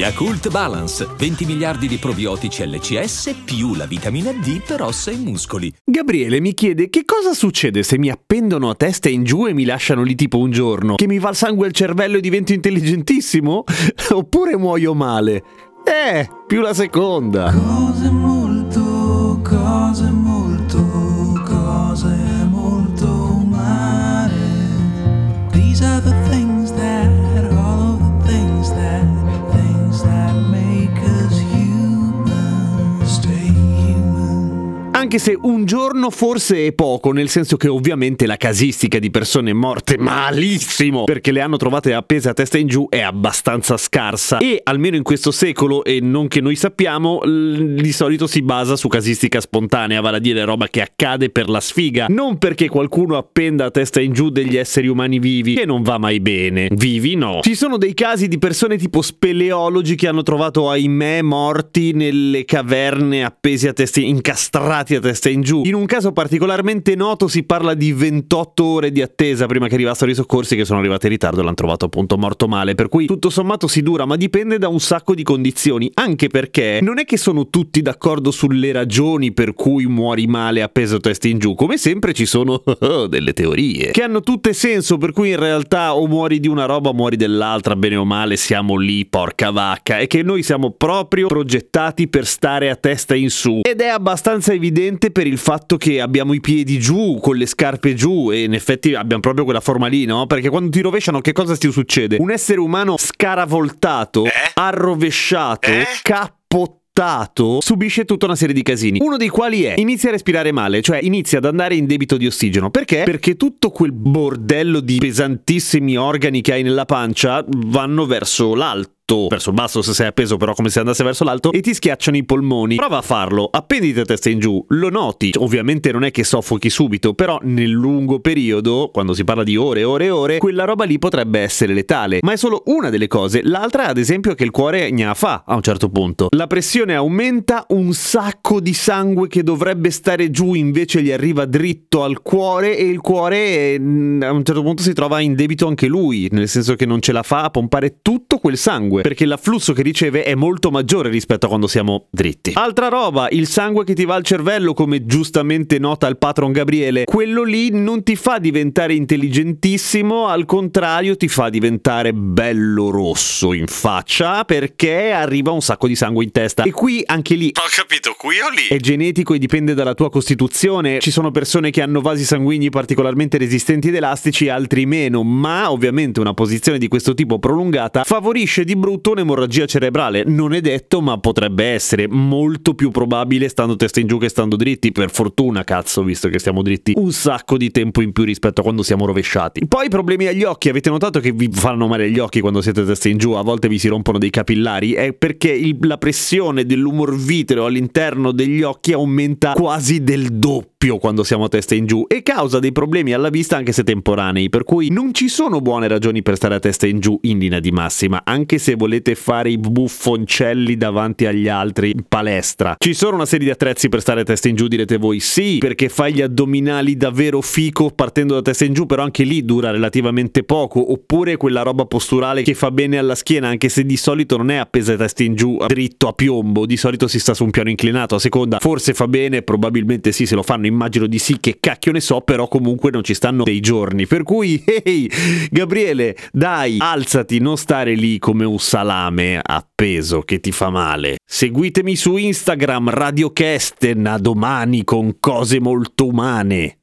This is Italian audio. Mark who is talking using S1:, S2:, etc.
S1: Yakult Balance, 20 miliardi di probiotici LCS più la vitamina D per ossa e muscoli.
S2: Gabriele mi chiede che cosa succede se mi appendono a testa in giù e mi lasciano lì tipo un giorno? Che mi va il sangue al cervello e divento intelligentissimo? Oppure muoio male? Eh, più la seconda.
S3: Cose molto,
S2: Anche se un giorno forse è poco, nel senso che ovviamente la casistica di persone morte malissimo perché le hanno trovate appese a testa in giù è abbastanza scarsa e almeno in questo secolo e non che noi sappiamo di solito si basa su casistica spontanea, vale a dire roba che accade per la sfiga, non perché qualcuno appenda a testa in giù degli esseri umani vivi, che non va mai bene. Vivi no. Ci sono dei casi di persone tipo speleologi che hanno trovato ahimè morti nelle caverne appesi a testa incastrati a testa in giù. In un caso particolarmente noto si parla di 28 ore di attesa prima che arrivassero i soccorsi che sono arrivati in ritardo e l'hanno trovato appunto morto male, per cui tutto sommato si dura, ma dipende da un sacco di condizioni, anche perché non è che sono tutti d'accordo sulle ragioni per cui muori male appeso testa in giù, come sempre ci sono delle teorie che hanno tutte senso, per cui in realtà o muori di una roba o muori dell'altra, bene o male siamo lì, porca vacca, e che noi siamo proprio progettati per stare a testa in su. Ed è abbastanza evidente per il fatto che abbiamo i piedi giù, con le scarpe giù, e in effetti abbiamo proprio quella forma lì, no? Perché quando ti rovesciano che cosa ti succede? Un essere umano scaravoltato, arrovesciato, cappottato subisce tutta una serie di casini. Uno dei quali è inizia a respirare male, cioè inizia ad andare in debito di ossigeno. Perché? Perché tutto quel bordello di pesantissimi organi che hai nella pancia vanno verso l'alto. Verso il basso se sei appeso, però come se andasse verso l'alto, e ti schiacciano i polmoni. Prova a farlo, appenditi a testa in giù, lo noti. Ovviamente non è che soffochi subito, però nel lungo periodo, quando si parla di ore e ore e ore, quella roba lì potrebbe essere letale. Ma è solo una delle cose. L'altra, ad esempio, è che il cuore gna fa a un certo punto. La pressione aumenta, un sacco di sangue che dovrebbe stare giù invece gli arriva dritto al cuore e il cuore mm, a un certo punto si trova in debito anche lui, nel senso che non ce la fa a pompare tutto quel sangue, perché l'afflusso che riceve è molto maggiore rispetto a quando siamo dritti. Altra roba, il sangue che ti va al cervello, come giustamente nota il patron Gabriele, quello lì non ti fa diventare intelligentissimo, al contrario ti fa diventare bello rosso in faccia perché arriva un sacco di sangue in testa. E qui anche lì
S4: Ho capito, qui o lì?
S2: è genetico e dipende dalla tua costituzione. Ci sono persone che hanno vasi sanguigni particolarmente resistenti ed elastici, altri meno, ma ovviamente una posizione di questo tipo prolungata favorisce di brutto un'emorragia cerebrale. Non è detto, ma potrebbe essere molto più probabile stando testa in giù che stando dritti. Per fortuna, cazzo, visto che stiamo dritti un sacco di tempo in più rispetto a quando siamo rovesciati. Poi problemi agli occhi. Avete notato che vi fanno male gli occhi quando siete testa in giù? A volte vi si rompono dei capillari. È perché il- la pressione dell'umor vitreo all'interno degli occhi aumenta quasi del doppio quando siamo a testa in giù e causa dei problemi alla vista anche se temporanei, per cui non ci sono buone ragioni per stare a testa in giù in linea di massima, anche se volete fare i buffoncelli davanti agli altri in palestra. Ci sono una serie di attrezzi per stare a testa in giù, direte voi sì, perché fai gli addominali davvero fico partendo da testa in giù, però anche lì dura relativamente poco, oppure quella roba posturale che fa bene alla schiena, anche se di solito non è appesa a testa in giù dritto a piombo, di solito si sta su un piano inclinato a seconda, forse fa bene, probabilmente sì, se lo fanno immagino di sì, che cacchio ne so, però comunque non ci stanno dei giorni, per cui ehi, Gabriele, dai, alzati, non stare lì come un salame appeso che ti fa male. Seguitemi su Instagram, Radio Kesten, a domani con cose molto umane.